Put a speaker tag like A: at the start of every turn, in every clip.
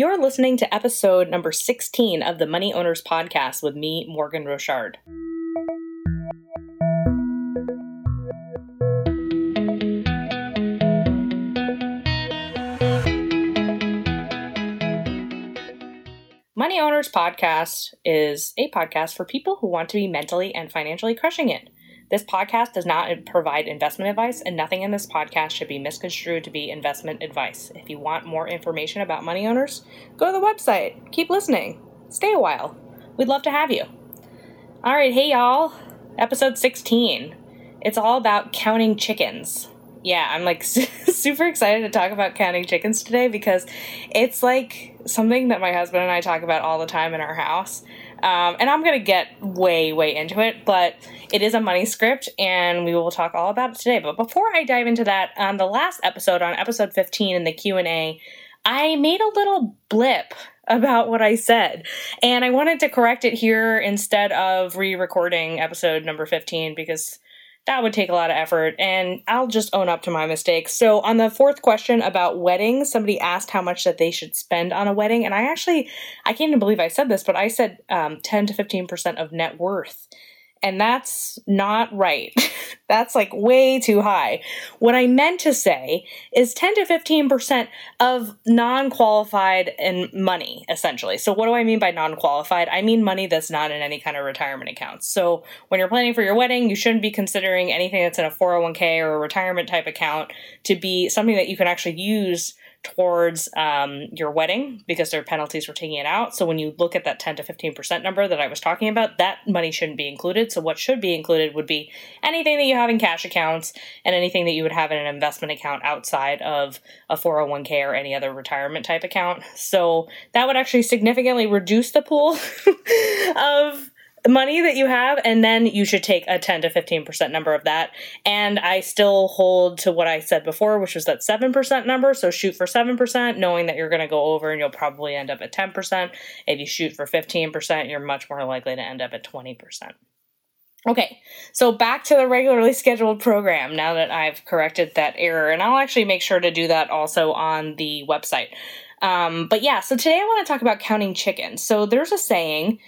A: You're listening to episode number 16 of the Money Owners Podcast with me, Morgan Rochard. Money Owners Podcast is a podcast for people who want to be mentally and financially crushing it. This podcast does not provide investment advice, and nothing in this podcast should be misconstrued to be investment advice. If you want more information about money owners, go to the website. Keep listening. Stay a while. We'd love to have you. All right, hey y'all. Episode 16. It's all about counting chickens. Yeah, I'm like super excited to talk about counting chickens today because it's like something that my husband and I talk about all the time in our house. Um, and I'm going to get way, way into it, but it is a money script and we will talk all about it today. But before I dive into that, on the last episode, on episode 15 in the Q&A, I made a little blip about what I said. And I wanted to correct it here instead of re-recording episode number 15 because that would take a lot of effort and I'll just own up to my mistakes. So on the fourth question about weddings, somebody asked how much that they should spend on a wedding and I actually I can't even believe I said this, but I said um, 10 to 15% of net worth. And that's not right. that's like way too high. What I meant to say is 10 to 15% of non qualified and money, essentially. So, what do I mean by non qualified? I mean money that's not in any kind of retirement accounts. So, when you're planning for your wedding, you shouldn't be considering anything that's in a 401k or a retirement type account to be something that you can actually use towards um, your wedding because there are penalties for taking it out. So when you look at that 10 to 15% number that I was talking about, that money shouldn't be included. So what should be included would be anything that you have in cash accounts and anything that you would have in an investment account outside of a 401k or any other retirement type account. So that would actually significantly reduce the pool of money that you have and then you should take a 10 to 15% number of that. And i still hold to what i said before which was that 7% number. So shoot for 7% knowing that you're going to go over and you'll probably end up at 10% if you shoot for 15% you're much more likely to end up at 20% Okay, so back to the regularly scheduled program now that I've corrected that error, and I'll actually make sure to do that also on the website. Um, but yeah, so today I want to talk about counting chickens. So there's a saying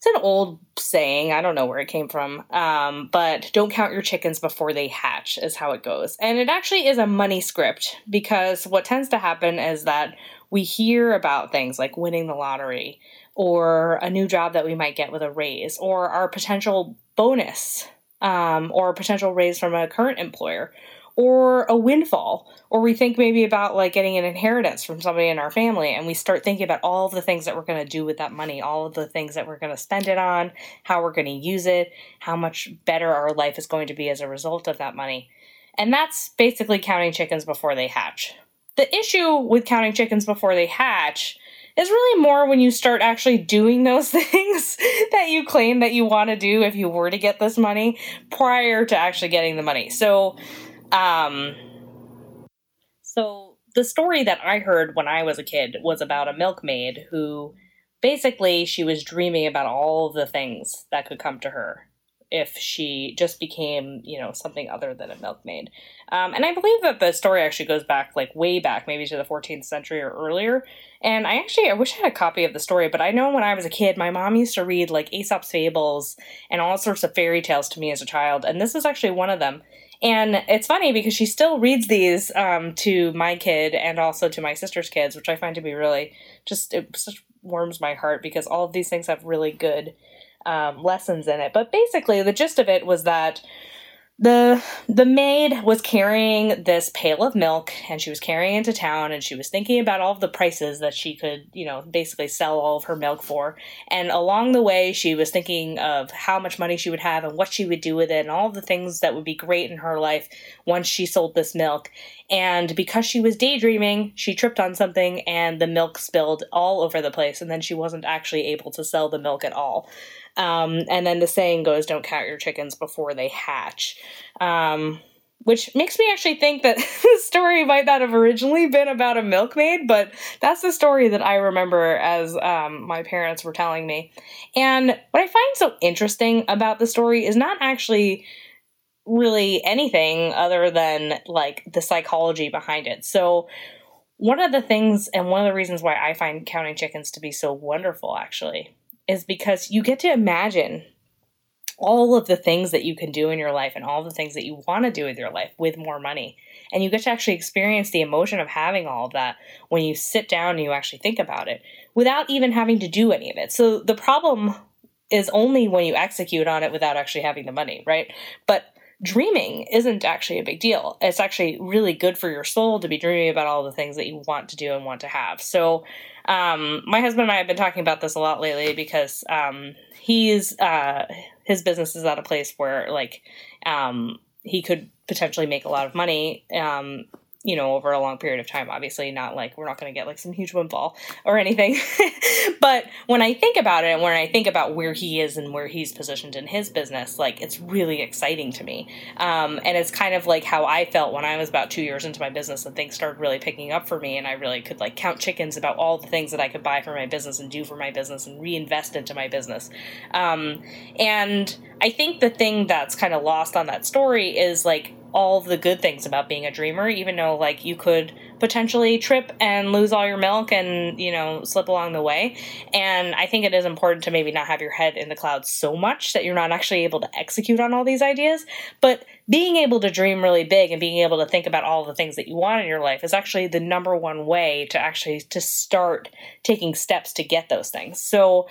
A: it's an old saying. I don't know where it came from. Um, but don't count your chickens before they hatch, is how it goes. And it actually is a money script because what tends to happen is that we hear about things like winning the lottery or a new job that we might get with a raise or our potential bonus um, or potential raise from a current employer or a windfall or we think maybe about like getting an inheritance from somebody in our family and we start thinking about all of the things that we're going to do with that money all of the things that we're going to spend it on how we're going to use it how much better our life is going to be as a result of that money and that's basically counting chickens before they hatch the issue with counting chickens before they hatch is really more when you start actually doing those things that you claim that you want to do if you were to get this money prior to actually getting the money. So um, so the story that I heard when I was a kid was about a milkmaid who basically she was dreaming about all the things that could come to her if she just became, you know, something other than a milkmaid. Um, and I believe that the story actually goes back, like, way back, maybe to the 14th century or earlier. And I actually, I wish I had a copy of the story, but I know when I was a kid, my mom used to read, like, Aesop's Fables and all sorts of fairy tales to me as a child. And this is actually one of them. And it's funny because she still reads these um, to my kid and also to my sister's kids, which I find to be really just, it just warms my heart because all of these things have really good um, lessons in it. But basically, the gist of it was that the the maid was carrying this pail of milk and she was carrying it to town and she was thinking about all of the prices that she could you know basically sell all of her milk for. And along the way she was thinking of how much money she would have and what she would do with it and all the things that would be great in her life once she sold this milk. And because she was daydreaming she tripped on something and the milk spilled all over the place and then she wasn't actually able to sell the milk at all um, and then the saying goes, don't count your chickens before they hatch. Um, which makes me actually think that the story might not have originally been about a milkmaid, but that's the story that I remember as um, my parents were telling me. And what I find so interesting about the story is not actually really anything other than like the psychology behind it. So, one of the things and one of the reasons why I find counting chickens to be so wonderful actually is because you get to imagine all of the things that you can do in your life and all the things that you want to do with your life with more money. And you get to actually experience the emotion of having all of that when you sit down and you actually think about it without even having to do any of it. So the problem is only when you execute on it without actually having the money, right? But dreaming isn't actually a big deal. It's actually really good for your soul to be dreaming about all the things that you want to do and want to have. So, um, my husband and I have been talking about this a lot lately because um, he's uh, his business is at a place where like um, he could potentially make a lot of money um, you know, over a long period of time. Obviously, not like we're not going to get like some huge windfall or anything. but when I think about it and when I think about where he is and where he's positioned in his business, like it's really exciting to me. Um, and it's kind of like how I felt when I was about two years into my business and things started really picking up for me. And I really could like count chickens about all the things that I could buy for my business and do for my business and reinvest into my business. Um, and I think the thing that's kind of lost on that story is like all the good things about being a dreamer, even though like you could potentially trip and lose all your milk and you know slip along the way. And I think it is important to maybe not have your head in the clouds so much that you're not actually able to execute on all these ideas. But being able to dream really big and being able to think about all the things that you want in your life is actually the number one way to actually to start taking steps to get those things. So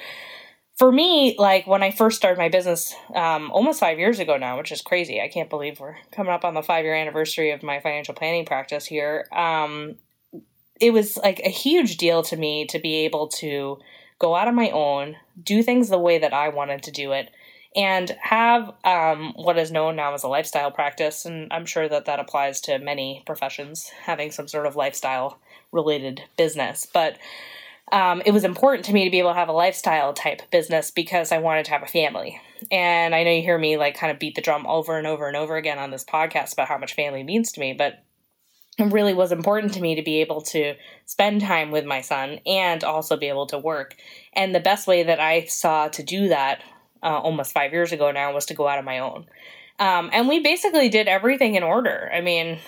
A: for me, like when I first started my business um, almost five years ago now, which is crazy. I can't believe we're coming up on the five year anniversary of my financial planning practice here. Um, it was like a huge deal to me to be able to go out on my own, do things the way that I wanted to do it, and have um, what is known now as a lifestyle practice. And I'm sure that that applies to many professions having some sort of lifestyle related business. But um, it was important to me to be able to have a lifestyle type business because I wanted to have a family. And I know you hear me like kind of beat the drum over and over and over again on this podcast about how much family means to me, but it really was important to me to be able to spend time with my son and also be able to work. And the best way that I saw to do that uh, almost five years ago now was to go out on my own. Um, and we basically did everything in order. I mean,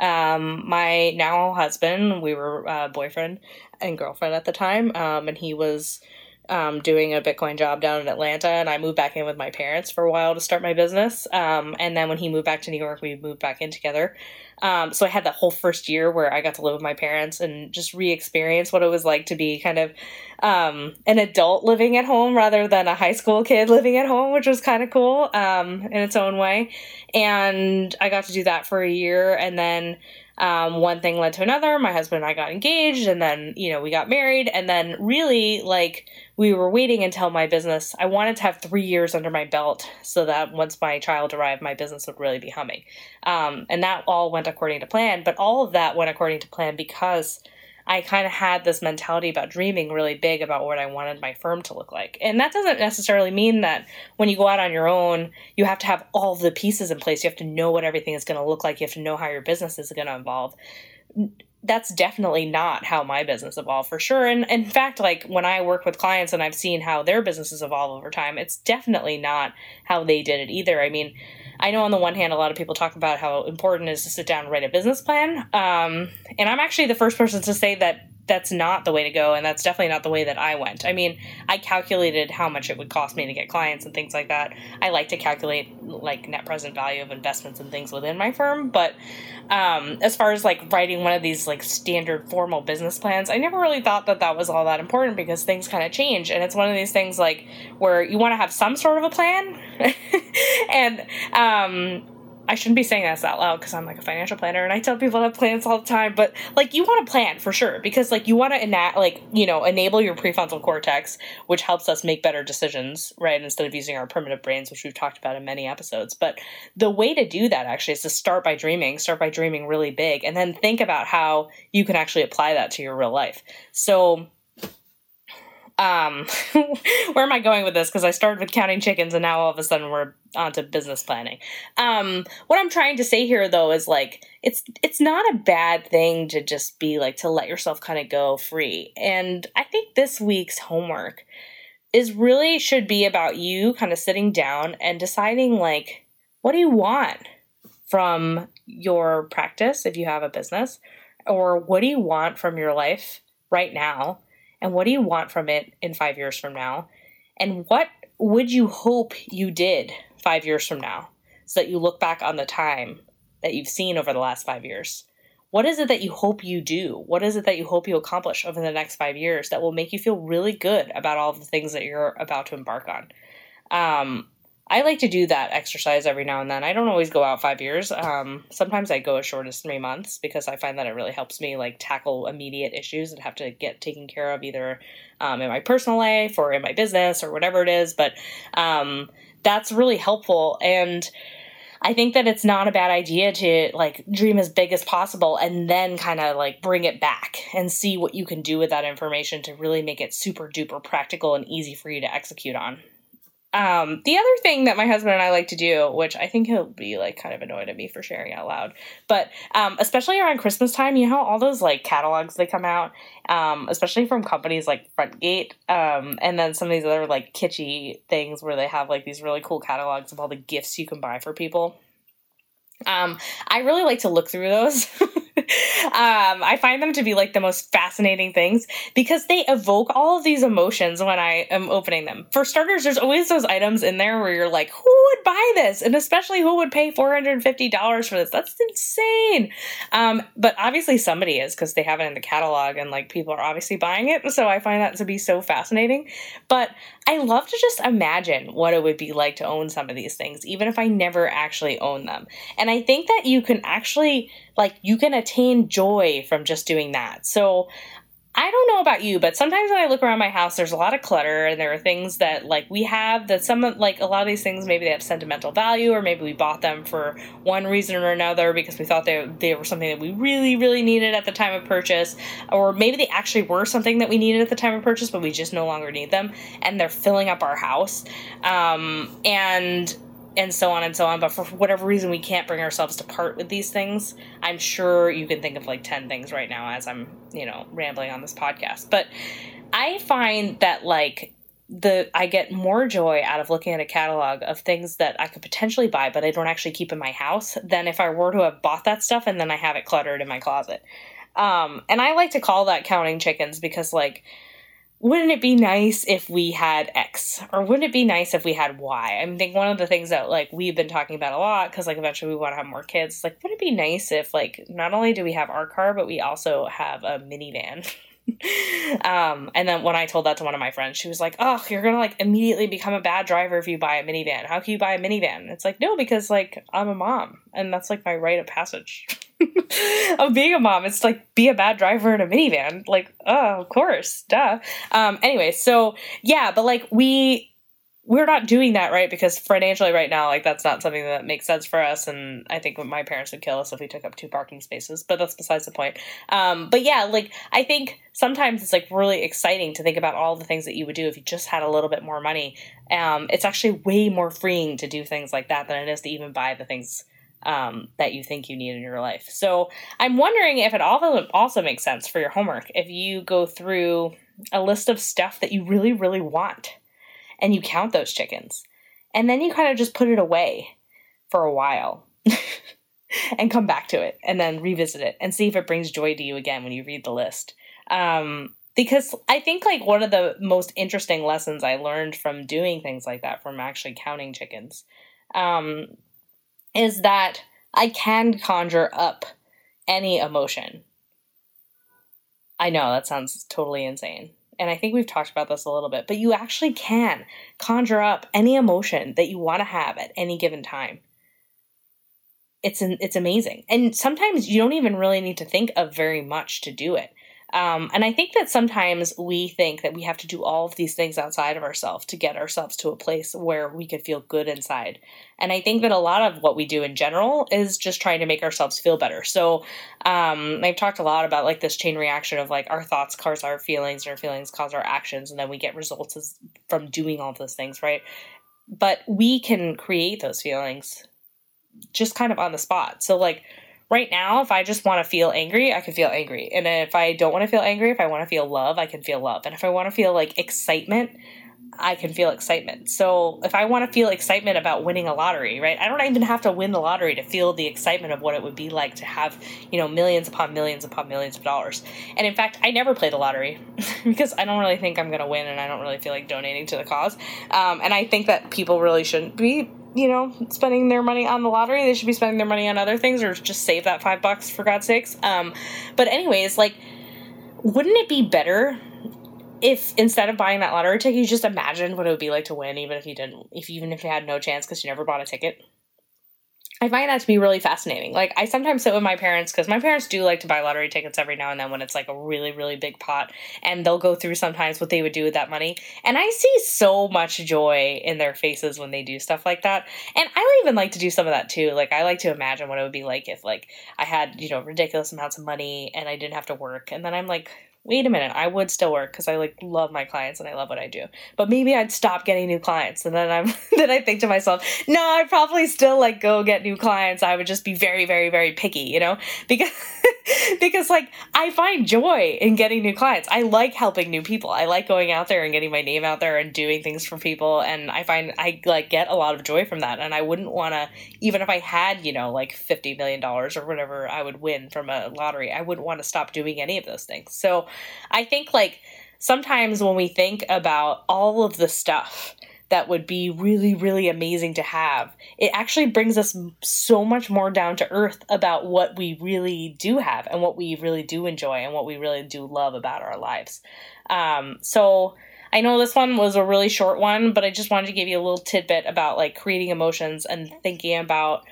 A: um, my now husband, we were uh, boyfriend and girlfriend at the time, um, and he was um, doing a Bitcoin job down in Atlanta, and I moved back in with my parents for a while to start my business. Um, and then when he moved back to New York, we moved back in together. Um, so I had that whole first year where I got to live with my parents and just re-experience what it was like to be kind of um, an adult living at home rather than a high school kid living at home, which was kind of cool um, in its own way. And I got to do that for a year, and then um, one thing led to another. My husband and I got engaged, and then you know we got married, and then really like we were waiting until my business. I wanted to have three years under my belt so that once my child arrived, my business would really be humming. Um, and that all went according to plan. But all of that went according to plan because I kind of had this mentality about dreaming really big about what I wanted my firm to look like. And that doesn't necessarily mean that when you go out on your own, you have to have all the pieces in place. You have to know what everything is going to look like. You have to know how your business is going to evolve. That's definitely not how my business evolved for sure. And in fact, like when I work with clients and I've seen how their businesses evolve over time, it's definitely not how they did it either. I mean, I know on the one hand, a lot of people talk about how important it is to sit down and write a business plan. Um, and I'm actually the first person to say that that's not the way to go and that's definitely not the way that I went. I mean, I calculated how much it would cost me to get clients and things like that. I like to calculate like net present value of investments and things within my firm, but um, as far as like writing one of these like standard formal business plans, I never really thought that that was all that important because things kind of change and it's one of these things like where you want to have some sort of a plan and um I shouldn't be saying this out loud because I'm like a financial planner and I tell people to plans all the time, but like you want to plan for sure because like you want to enact like you know enable your prefrontal cortex, which helps us make better decisions, right? Instead of using our primitive brains, which we've talked about in many episodes. But the way to do that actually is to start by dreaming, start by dreaming really big, and then think about how you can actually apply that to your real life. So um, where am I going with this? Because I started with counting chickens and now all of a sudden we're onto business planning. Um, what I'm trying to say here though is like it's it's not a bad thing to just be like to let yourself kind of go free. And I think this week's homework is really should be about you kind of sitting down and deciding like what do you want from your practice if you have a business or what do you want from your life right now? And what do you want from it in five years from now? And what would you hope you did five years from now so that you look back on the time that you've seen over the last five years? What is it that you hope you do? What is it that you hope you accomplish over the next five years that will make you feel really good about all the things that you're about to embark on? Um, I like to do that exercise every now and then. I don't always go out five years. Um, sometimes I go as short as three months because I find that it really helps me like tackle immediate issues that have to get taken care of either um, in my personal life or in my business or whatever it is. But um, that's really helpful and I think that it's not a bad idea to like dream as big as possible and then kind of like bring it back and see what you can do with that information to really make it super duper practical and easy for you to execute on. Um, the other thing that my husband and I like to do, which I think he'll be like kind of annoyed at me for sharing out loud, but um, especially around Christmas time, you know all those like catalogs they come out, um, especially from companies like Frontgate, um, and then some of these other like kitschy things where they have like these really cool catalogs of all the gifts you can buy for people. Um, I really like to look through those. um, I find them to be like the most fascinating things because they evoke all of these emotions when I am opening them. For starters, there's always those items in there where you're like, who would buy this? And especially who would pay $450 for this? That's insane. Um, but obviously somebody is because they have it in the catalog and like people are obviously buying it. So I find that to be so fascinating. But I love to just imagine what it would be like to own some of these things, even if I never actually own them. And I think that you can actually, like, you can attain joy from just doing that. So I don't know about you, but sometimes when I look around my house, there's a lot of clutter, and there are things that like we have that some like a lot of these things maybe they have sentimental value, or maybe we bought them for one reason or another because we thought they they were something that we really really needed at the time of purchase, or maybe they actually were something that we needed at the time of purchase, but we just no longer need them, and they're filling up our house, um, and and so on and so on. But for whatever reason, we can't bring ourselves to part with these things. I'm sure you can think of like 10 things right now as I'm, you know, rambling on this podcast. But I find that like the I get more joy out of looking at a catalog of things that I could potentially buy, but I don't actually keep in my house than if I were to have bought that stuff and then I have it cluttered in my closet. Um, and I like to call that counting chickens because like wouldn't it be nice if we had X or wouldn't it be nice if we had Y? I think one of the things that like we've been talking about a lot because like eventually we want to have more kids. Like, wouldn't it be nice if like not only do we have our car, but we also have a minivan? um, and then when I told that to one of my friends, she was like, "Oh, you're gonna like immediately become a bad driver if you buy a minivan. How can you buy a minivan?" It's like no, because like I'm a mom, and that's like my rite of passage of being a mom. It's like be a bad driver in a minivan. Like, oh, of course, duh. Um, anyway, so yeah, but like we we're not doing that right? Because financially right now like that's not something that makes sense for us. And i think my parents would kill us if we took up two parking spaces but that's besides the point. Um, but yeah like i think sometimes it's like really exciting to think about all the things that you would do if you just had a little bit more money. Um, it's actually way more freeing to do things like that than it is to even buy the things um, that you think you need in your life. So i'm wondering if it also also makes sense for your homework if you go through a list of stuff that you really really want and you count those chickens. And then you kind of just put it away for a while and come back to it and then revisit it and see if it brings joy to you again when you read the list. Um, because I think like one of the most interesting lessons I learned from doing things like that, from actually counting chickens, um, is that I can conjure up any emotion. I know that sounds totally insane and I think we've talked about this a little bit, but you actually can conjure up any emotion that you want to have at any given time. It's an, it's amazing. And sometimes you don't even really need to think of very much to do it. Um, and I think that sometimes we think that we have to do all of these things outside of ourselves to get ourselves to a place where we could feel good inside. And I think that a lot of what we do in general is just trying to make ourselves feel better. So um, I've talked a lot about like this chain reaction of like our thoughts cause our feelings, and our feelings cause our actions, and then we get results from doing all those things, right? But we can create those feelings just kind of on the spot. So like right now, if I just want to feel angry, I can feel angry. And if I don't want to feel angry, if I want to feel love, I can feel love. And if I want to feel like excitement, I can feel excitement. So if I want to feel excitement about winning a lottery, right? I don't even have to win the lottery to feel the excitement of what it would be like to have, you know, millions upon millions upon millions of dollars. And in fact, I never play the lottery because I don't really think I'm going to win and I don't really feel like donating to the cause. Um, and I think that people really shouldn't be you know, spending their money on the lottery. They should be spending their money on other things or just save that five bucks for God's sakes. Um, but anyways, like, wouldn't it be better if instead of buying that lottery ticket, you just imagined what it would be like to win, even if you didn't, if even if you had no chance because you never bought a ticket. I find that to be really fascinating. Like I sometimes sit with my parents because my parents do like to buy lottery tickets every now and then when it's like a really really big pot, and they'll go through sometimes what they would do with that money, and I see so much joy in their faces when they do stuff like that. And I even like to do some of that too. Like I like to imagine what it would be like if like I had you know ridiculous amounts of money and I didn't have to work, and then I'm like wait a minute, I would still work because I like love my clients and I love what I do. But maybe I'd stop getting new clients, and then I'm then I think to myself, no, I'd probably still like go get new clients. I would just be very, very, very picky, you know, because because like I find joy in getting new clients. I like helping new people. I like going out there and getting my name out there and doing things for people, and I find I like get a lot of joy from that. And I wouldn't want to, even if I had you know like fifty million dollars or whatever I would win from a lottery, I wouldn't want to stop doing any of those things. So I think like sometimes when we think about all of the stuff that would be really, really amazing to have, it actually brings us so much more down to earth about what we really do have and what we really do enjoy and what we really do love about our lives. Um, so I know this one was a really short one, but I just wanted to give you a little tidbit about like creating emotions and thinking about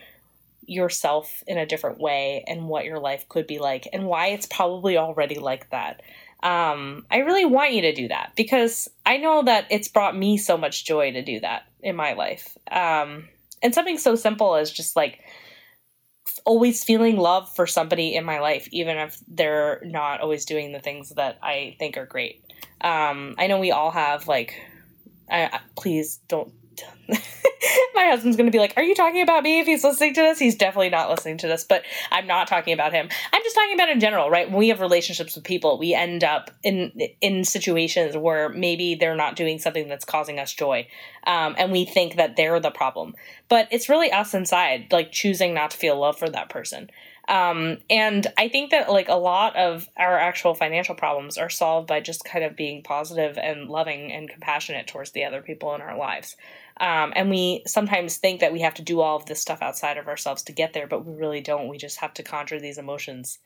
A: yourself in a different way and what your life could be like and why it's probably already like that um, I really want you to do that because I know that it's brought me so much joy to do that in my life. Um, and something so simple as just like always feeling love for somebody in my life, even if they're not always doing the things that I think are great. Um, I know we all have like, I, please don't my husband's going to be like, Are you talking about me if he's listening to this? He's definitely not listening to this, but I'm not talking about him. I'm just talking about in general, right? When we have relationships with people, we end up in in situations where maybe they're not doing something that's causing us joy. Um, and we think that they're the problem. But it's really us inside, like choosing not to feel love for that person. Um, and I think that like a lot of our actual financial problems are solved by just kind of being positive and loving and compassionate towards the other people in our lives. Um, and we sometimes think that we have to do all of this stuff outside of ourselves to get there, but we really don't. We just have to conjure these emotions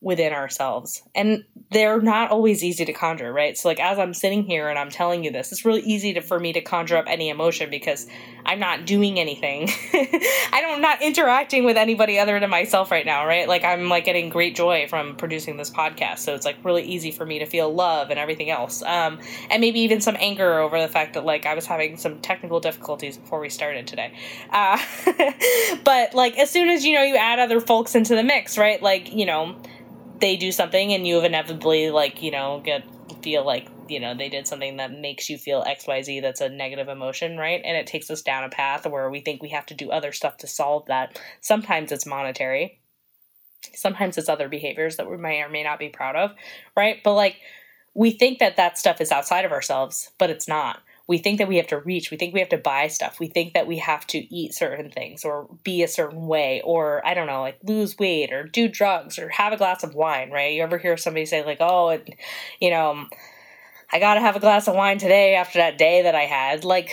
A: within ourselves. And they're not always easy to conjure, right? So like as I'm sitting here and I'm telling you this, it's really easy to, for me to conjure up any emotion because I'm not doing anything. I don't, I'm not interacting with anybody other than myself right now, right? Like I'm like getting great joy from producing this podcast. So it's like really easy for me to feel love and everything else. Um, and maybe even some anger over the fact that like I was having some technical difficulties before we started today. Uh, but like as soon as you know you add other folks into the mix, right? Like, you know, they do something and you inevitably like you know get feel like you know they did something that makes you feel xyz that's a negative emotion right? And it takes us down a path where we think we have to do other stuff to solve that. Sometimes it's monetary. Sometimes it's other behaviors that we may or may not be proud of right? But like we think that that stuff is outside of ourselves but it's not. We think that we have to reach. We think we have to buy stuff. We think that we have to eat certain things or be a certain way or i don't know like lose weight or do drugs or have a glass of wine right? You ever hear somebody say like oh it, you know um, i gotta have a glass of wine today after that day that i had like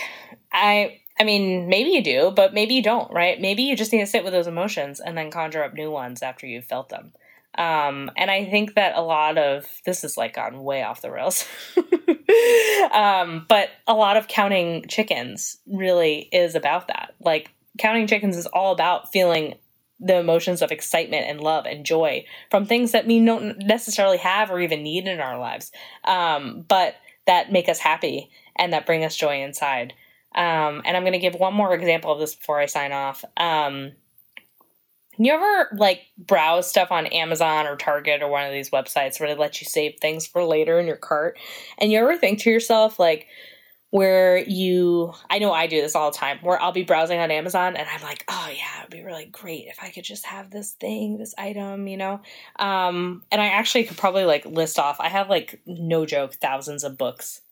A: i I mean, maybe you do, but maybe you don't, right? Maybe you just need to sit with those emotions and then conjure up new ones after you've felt them. Um, and I think that a lot of this is like gone way off the rails. um, but a lot of counting chickens really is about that. Like counting chickens is all about feeling the emotions of excitement and love and joy from things that we don't necessarily have or even need in our lives, um, but that make us happy and that bring us joy inside. Um, and I'm going to give one more example of this before I sign off. Um, you ever like browse stuff on Amazon or Target or one of these websites where they let you save things for later in your cart? And you ever think to yourself, like, where you, I know I do this all the time, where I'll be browsing on Amazon and I'm like, oh yeah, it'd be really great if I could just have this thing, this item, you know? Um, and I actually could probably like list off, I have like, no joke, thousands of books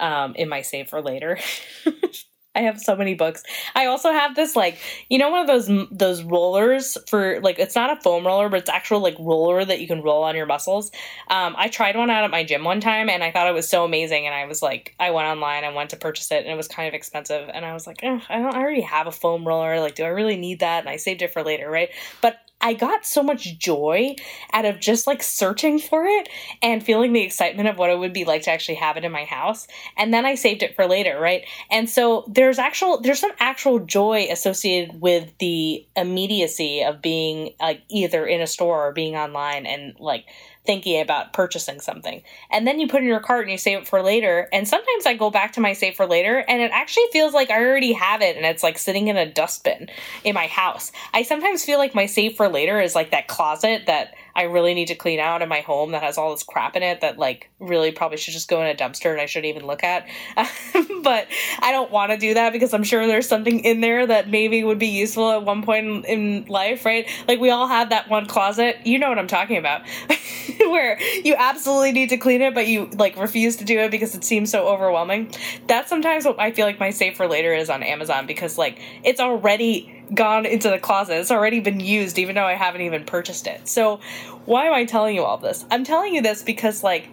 A: um, in my save for later. I have so many books. I also have this like you know one of those those rollers for like it's not a foam roller but it's actual like roller that you can roll on your muscles. Um, I tried one out at my gym one time and I thought it was so amazing and I was like I went online I went to purchase it and it was kind of expensive and I was like I don't I already have a foam roller like do I really need that and I saved it for later right but I got so much joy out of just like searching for it and feeling the excitement of what it would be like to actually have it in my house. And then I saved it for later, right? And so there's actual there's some actual joy associated with the immediacy of being like either in a store or being online and like thinking about purchasing something. And then you put in your cart and you save it for later. And sometimes I go back to my save for later and it actually feels like I already have it and it's like sitting in a dustbin in my house. I sometimes feel like my save for later is like that closet that I really need to clean out in my home that has all this crap in it that like really probably should just go in a dumpster and I shouldn't even look at. but I don't want to do that because I'm sure there's something in there that maybe would be useful at one point in, life, right? Like we all have that one closet. You know what I'm talking about. where you absolutely need to clean it but you like refuse to do it because it seems so overwhelming. That's sometimes what I feel like my safe for later is on Amazon because like it's already gone into the closet. It's already been used, even though I haven't even purchased it. So, why am I telling you all this? I'm telling you this because, like,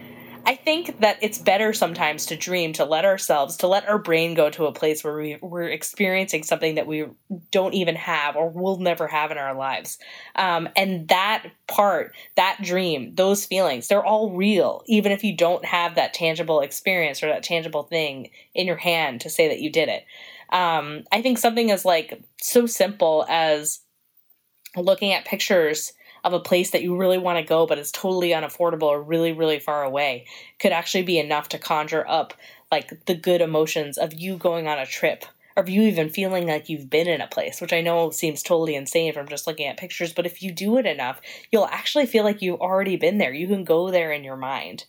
A: I think that it's better sometimes to dream, to let ourselves, to let our brain go to a place where we, we're experiencing something that we don't even have or will never have in our lives. Um, and that part, that dream, those feelings, they're all real, even if you don't have that tangible experience or that tangible thing in your hand to say that you did it. Um, I think something as like so simple as looking at pictures of a place that you really want to go but it's totally unaffordable or really really far away could actually be enough to conjure up like the good emotions of you going on a trip or you even feeling like you've been in a place which i know seems totally insane from just looking at pictures but if you do it enough you'll actually feel like you've already been there. You can go there in your mind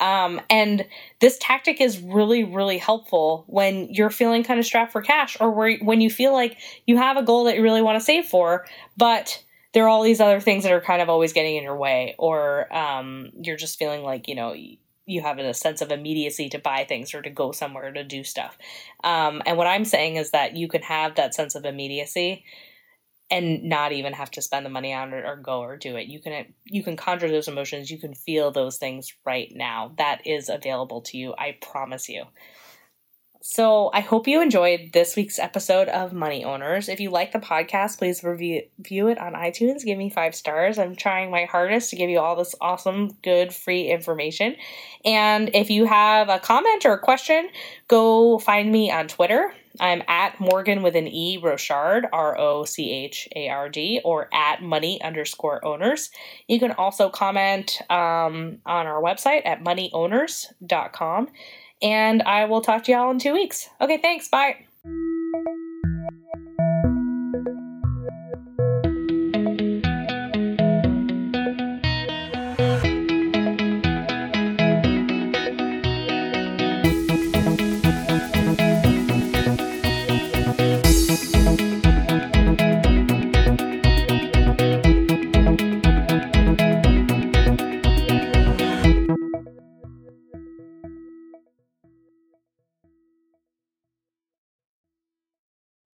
A: um, and this tactic is really, really helpful when you're feeling kind of strapped for cash or where, when you feel like you have a goal that you really want to save for, but there are all these other things that are kind of always getting in your way, or um, you're just feeling like, you know, you have a sense of immediacy to buy things or to go somewhere to do stuff. Um, and what I'm saying is that you can have that sense of immediacy and not even have to spend the money on it or go or do it. You can you can conjure those emotions, you can feel those things right now. That is available to you, I promise you. So, I hope you enjoyed this week's episode of Money Owners. If you like the podcast, please review, it on iTunes. Give me five stars. I'm trying my hardest to give you all this awesome, good, free information. And if you have a comment or a question, go find me on Twitter. I'm at Morgan with an E Rochard, R O C H A R D, or at money underscore owners. You can also comment um, on our website at moneyowners.com. And I will talk to y'all in two weeks. Okay, thanks. Bye.